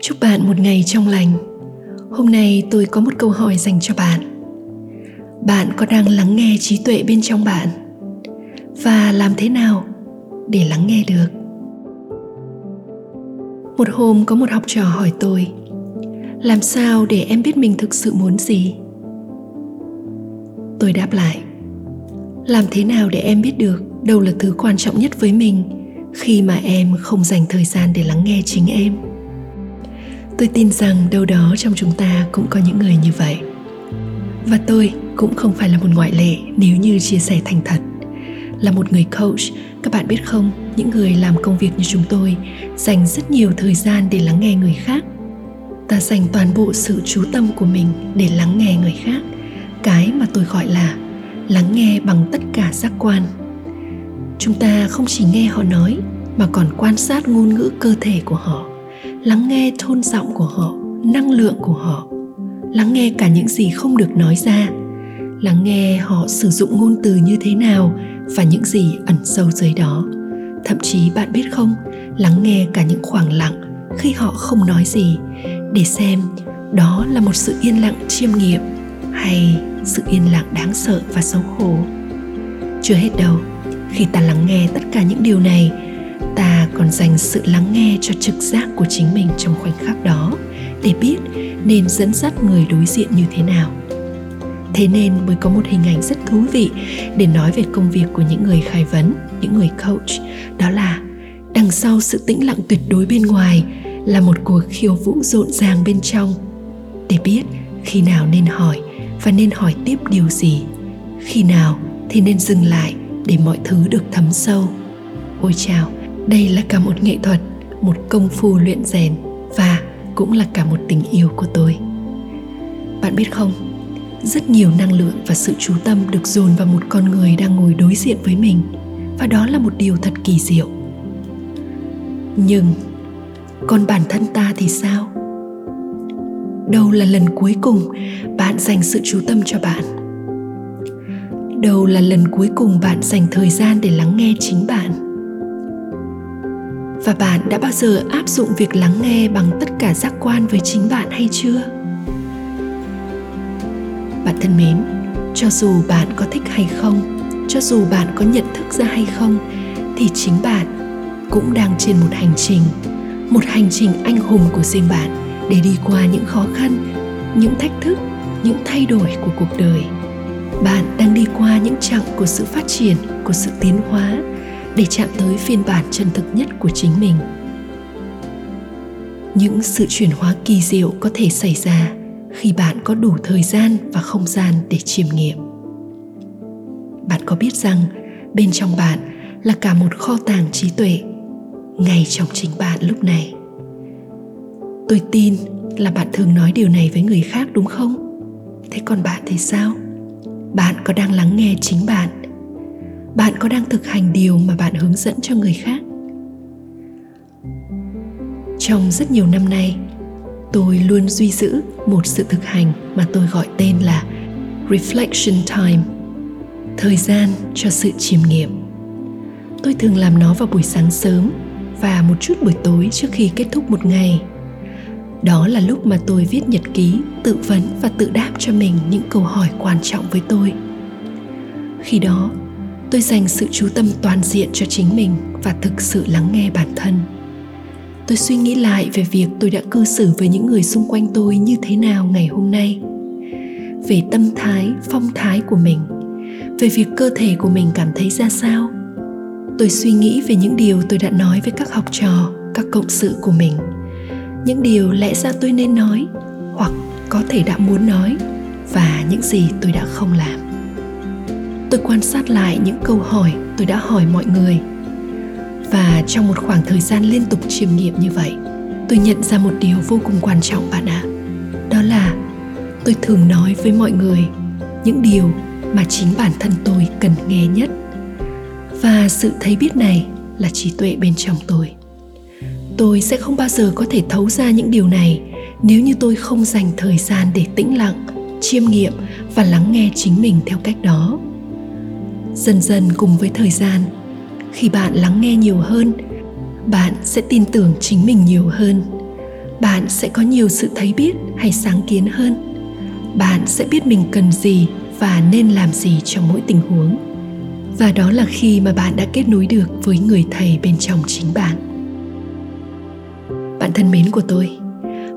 Chúc bạn một ngày trong lành. Hôm nay tôi có một câu hỏi dành cho bạn. Bạn có đang lắng nghe trí tuệ bên trong bạn? Và làm thế nào để lắng nghe được? Một hôm có một học trò hỏi tôi, làm sao để em biết mình thực sự muốn gì? Tôi đáp lại, làm thế nào để em biết được đâu là thứ quan trọng nhất với mình khi mà em không dành thời gian để lắng nghe chính em tôi tin rằng đâu đó trong chúng ta cũng có những người như vậy. Và tôi cũng không phải là một ngoại lệ nếu như chia sẻ thành thật. Là một người coach, các bạn biết không, những người làm công việc như chúng tôi dành rất nhiều thời gian để lắng nghe người khác. Ta dành toàn bộ sự chú tâm của mình để lắng nghe người khác. Cái mà tôi gọi là lắng nghe bằng tất cả giác quan. Chúng ta không chỉ nghe họ nói, mà còn quan sát ngôn ngữ cơ thể của họ lắng nghe thôn giọng của họ, năng lượng của họ. Lắng nghe cả những gì không được nói ra. Lắng nghe họ sử dụng ngôn từ như thế nào và những gì ẩn sâu dưới đó. Thậm chí bạn biết không, lắng nghe cả những khoảng lặng khi họ không nói gì để xem đó là một sự yên lặng chiêm nghiệm hay sự yên lặng đáng sợ và xấu hổ. Chưa hết đâu, khi ta lắng nghe tất cả những điều này ta còn dành sự lắng nghe cho trực giác của chính mình trong khoảnh khắc đó để biết nên dẫn dắt người đối diện như thế nào. Thế nên mới có một hình ảnh rất thú vị để nói về công việc của những người khai vấn, những người coach, đó là đằng sau sự tĩnh lặng tuyệt đối bên ngoài là một cuộc khiêu vũ rộn ràng bên trong. Để biết khi nào nên hỏi và nên hỏi tiếp điều gì, khi nào thì nên dừng lại để mọi thứ được thấm sâu. Ôi chào! Đây là cả một nghệ thuật, một công phu luyện rèn và cũng là cả một tình yêu của tôi. Bạn biết không, rất nhiều năng lượng và sự chú tâm được dồn vào một con người đang ngồi đối diện với mình, và đó là một điều thật kỳ diệu. Nhưng, còn bản thân ta thì sao? Đâu là lần cuối cùng bạn dành sự chú tâm cho bạn? Đâu là lần cuối cùng bạn dành thời gian để lắng nghe chính bạn? Và bạn đã bao giờ áp dụng việc lắng nghe bằng tất cả giác quan với chính bạn hay chưa? Bạn thân mến, cho dù bạn có thích hay không, cho dù bạn có nhận thức ra hay không, thì chính bạn cũng đang trên một hành trình, một hành trình anh hùng của riêng bạn để đi qua những khó khăn, những thách thức, những thay đổi của cuộc đời. Bạn đang đi qua những chặng của sự phát triển, của sự tiến hóa để chạm tới phiên bản chân thực nhất của chính mình. Những sự chuyển hóa kỳ diệu có thể xảy ra khi bạn có đủ thời gian và không gian để chiêm nghiệm. Bạn có biết rằng bên trong bạn là cả một kho tàng trí tuệ ngay trong chính bạn lúc này? Tôi tin là bạn thường nói điều này với người khác đúng không? Thế còn bạn thì sao? Bạn có đang lắng nghe chính bạn bạn có đang thực hành điều mà bạn hướng dẫn cho người khác? Trong rất nhiều năm nay, tôi luôn duy giữ một sự thực hành mà tôi gọi tên là reflection time, thời gian cho sự chiêm nghiệm. Tôi thường làm nó vào buổi sáng sớm và một chút buổi tối trước khi kết thúc một ngày. Đó là lúc mà tôi viết nhật ký tự vấn và tự đáp cho mình những câu hỏi quan trọng với tôi. Khi đó tôi dành sự chú tâm toàn diện cho chính mình và thực sự lắng nghe bản thân. Tôi suy nghĩ lại về việc tôi đã cư xử với những người xung quanh tôi như thế nào ngày hôm nay. Về tâm thái, phong thái của mình. Về việc cơ thể của mình cảm thấy ra sao. Tôi suy nghĩ về những điều tôi đã nói với các học trò, các cộng sự của mình. Những điều lẽ ra tôi nên nói hoặc có thể đã muốn nói và những gì tôi đã không làm tôi quan sát lại những câu hỏi tôi đã hỏi mọi người. Và trong một khoảng thời gian liên tục chiêm nghiệm như vậy, tôi nhận ra một điều vô cùng quan trọng bạn ạ. Đó là tôi thường nói với mọi người những điều mà chính bản thân tôi cần nghe nhất. Và sự thấy biết này là trí tuệ bên trong tôi. Tôi sẽ không bao giờ có thể thấu ra những điều này nếu như tôi không dành thời gian để tĩnh lặng, chiêm nghiệm và lắng nghe chính mình theo cách đó dần dần cùng với thời gian. Khi bạn lắng nghe nhiều hơn, bạn sẽ tin tưởng chính mình nhiều hơn. Bạn sẽ có nhiều sự thấy biết hay sáng kiến hơn. Bạn sẽ biết mình cần gì và nên làm gì trong mỗi tình huống. Và đó là khi mà bạn đã kết nối được với người thầy bên trong chính bạn. Bạn thân mến của tôi,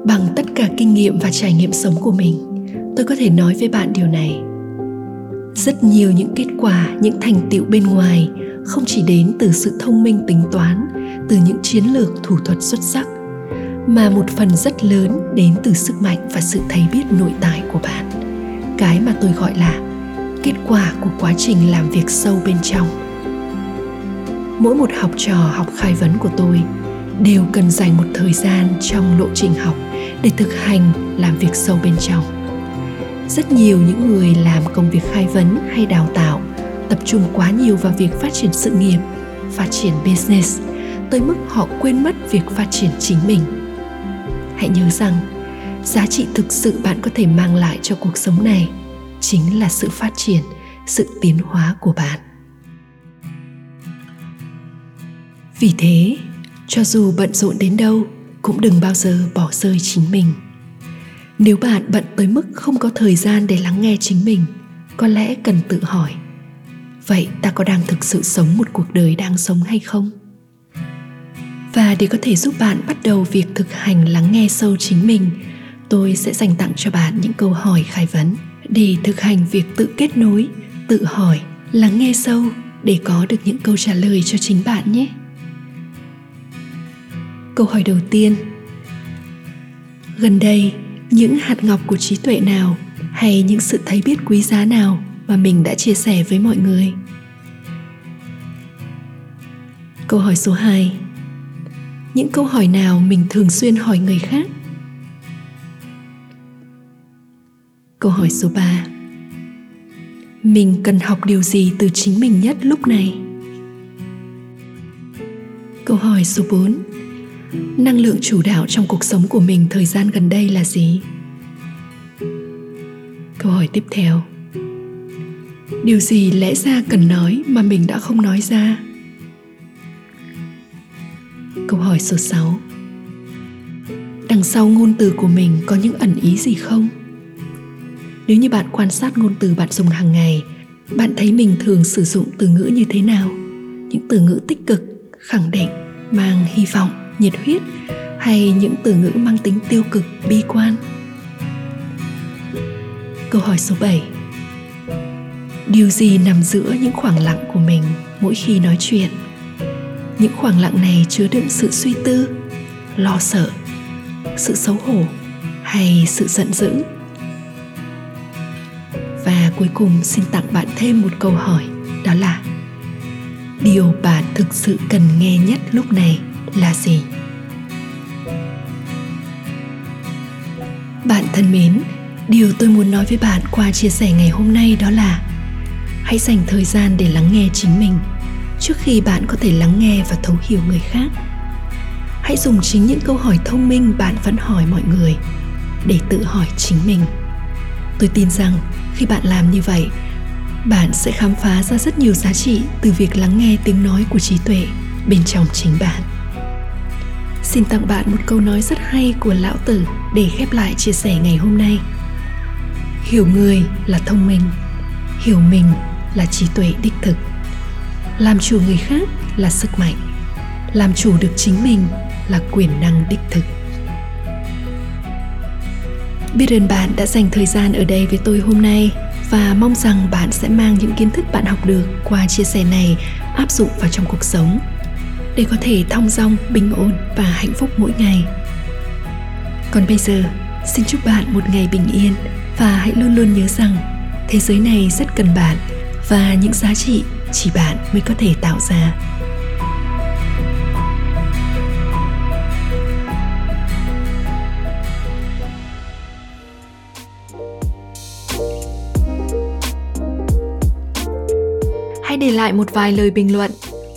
bằng tất cả kinh nghiệm và trải nghiệm sống của mình, tôi có thể nói với bạn điều này rất nhiều những kết quả, những thành tựu bên ngoài không chỉ đến từ sự thông minh tính toán, từ những chiến lược thủ thuật xuất sắc, mà một phần rất lớn đến từ sức mạnh và sự thấy biết nội tại của bạn. Cái mà tôi gọi là kết quả của quá trình làm việc sâu bên trong. Mỗi một học trò, học khai vấn của tôi đều cần dành một thời gian trong lộ trình học để thực hành làm việc sâu bên trong rất nhiều những người làm công việc khai vấn hay đào tạo, tập trung quá nhiều vào việc phát triển sự nghiệp, phát triển business, tới mức họ quên mất việc phát triển chính mình. Hãy nhớ rằng, giá trị thực sự bạn có thể mang lại cho cuộc sống này chính là sự phát triển, sự tiến hóa của bạn. Vì thế, cho dù bận rộn đến đâu, cũng đừng bao giờ bỏ rơi chính mình nếu bạn bận tới mức không có thời gian để lắng nghe chính mình, có lẽ cần tự hỏi, vậy ta có đang thực sự sống một cuộc đời đang sống hay không? Và để có thể giúp bạn bắt đầu việc thực hành lắng nghe sâu chính mình, tôi sẽ dành tặng cho bạn những câu hỏi khai vấn. Để thực hành việc tự kết nối, tự hỏi, lắng nghe sâu để có được những câu trả lời cho chính bạn nhé. Câu hỏi đầu tiên. Gần đây những hạt ngọc của trí tuệ nào hay những sự thấy biết quý giá nào mà mình đã chia sẻ với mọi người? Câu hỏi số 2 những câu hỏi nào mình thường xuyên hỏi người khác? Câu hỏi số 3 mình cần học điều gì từ chính mình nhất lúc này? Câu hỏi số 4 năng lượng chủ đạo trong cuộc sống của mình thời gian gần đây là gì? Câu hỏi tiếp theo. Điều gì lẽ ra cần nói mà mình đã không nói ra? Câu hỏi số 6 đằng sau ngôn từ của mình có những ẩn ý gì không? Nếu như bạn quan sát ngôn từ bạn dùng hàng ngày, bạn thấy mình thường sử dụng từ ngữ như thế nào? Những từ ngữ tích cực, khẳng định, mang hy vọng nhiệt huyết hay những từ ngữ mang tính tiêu cực, bi quan? Câu hỏi số 7 điều gì nằm giữa những khoảng lặng của mình mỗi khi nói chuyện? Những khoảng lặng này chứa đựng sự suy tư, lo sợ, sự xấu hổ hay sự giận dữ? Và cuối cùng xin tặng bạn thêm một câu hỏi, đó là điều bạn thực sự cần nghe nhất lúc này là gì? Bạn thân mến, điều tôi muốn nói với bạn qua chia sẻ ngày hôm nay đó là hãy dành thời gian để lắng nghe chính mình trước khi bạn có thể lắng nghe và thấu hiểu người khác. Hãy dùng chính những câu hỏi thông minh bạn vẫn hỏi mọi người để tự hỏi chính mình. Tôi tin rằng khi bạn làm như vậy, bạn sẽ khám phá ra rất nhiều giá trị từ việc lắng nghe tiếng nói của trí tuệ bên trong chính bạn xin tặng bạn một câu nói rất hay của lão tử để khép lại chia sẻ ngày hôm nay. Hiểu người là thông minh, hiểu mình là trí tuệ đích thực. Làm chủ người khác là sức mạnh, làm chủ được chính mình là quyền năng đích thực. Biết ơn bạn đã dành thời gian ở đây với tôi hôm nay và mong rằng bạn sẽ mang những kiến thức bạn học được qua chia sẻ này áp dụng vào trong cuộc sống để có thể thong dong, bình ổn và hạnh phúc mỗi ngày. Còn bây giờ, xin chúc bạn một ngày bình yên và hãy luôn luôn nhớ rằng thế giới này rất cần bạn và những giá trị chỉ bạn mới có thể tạo ra. Hãy để lại một vài lời bình luận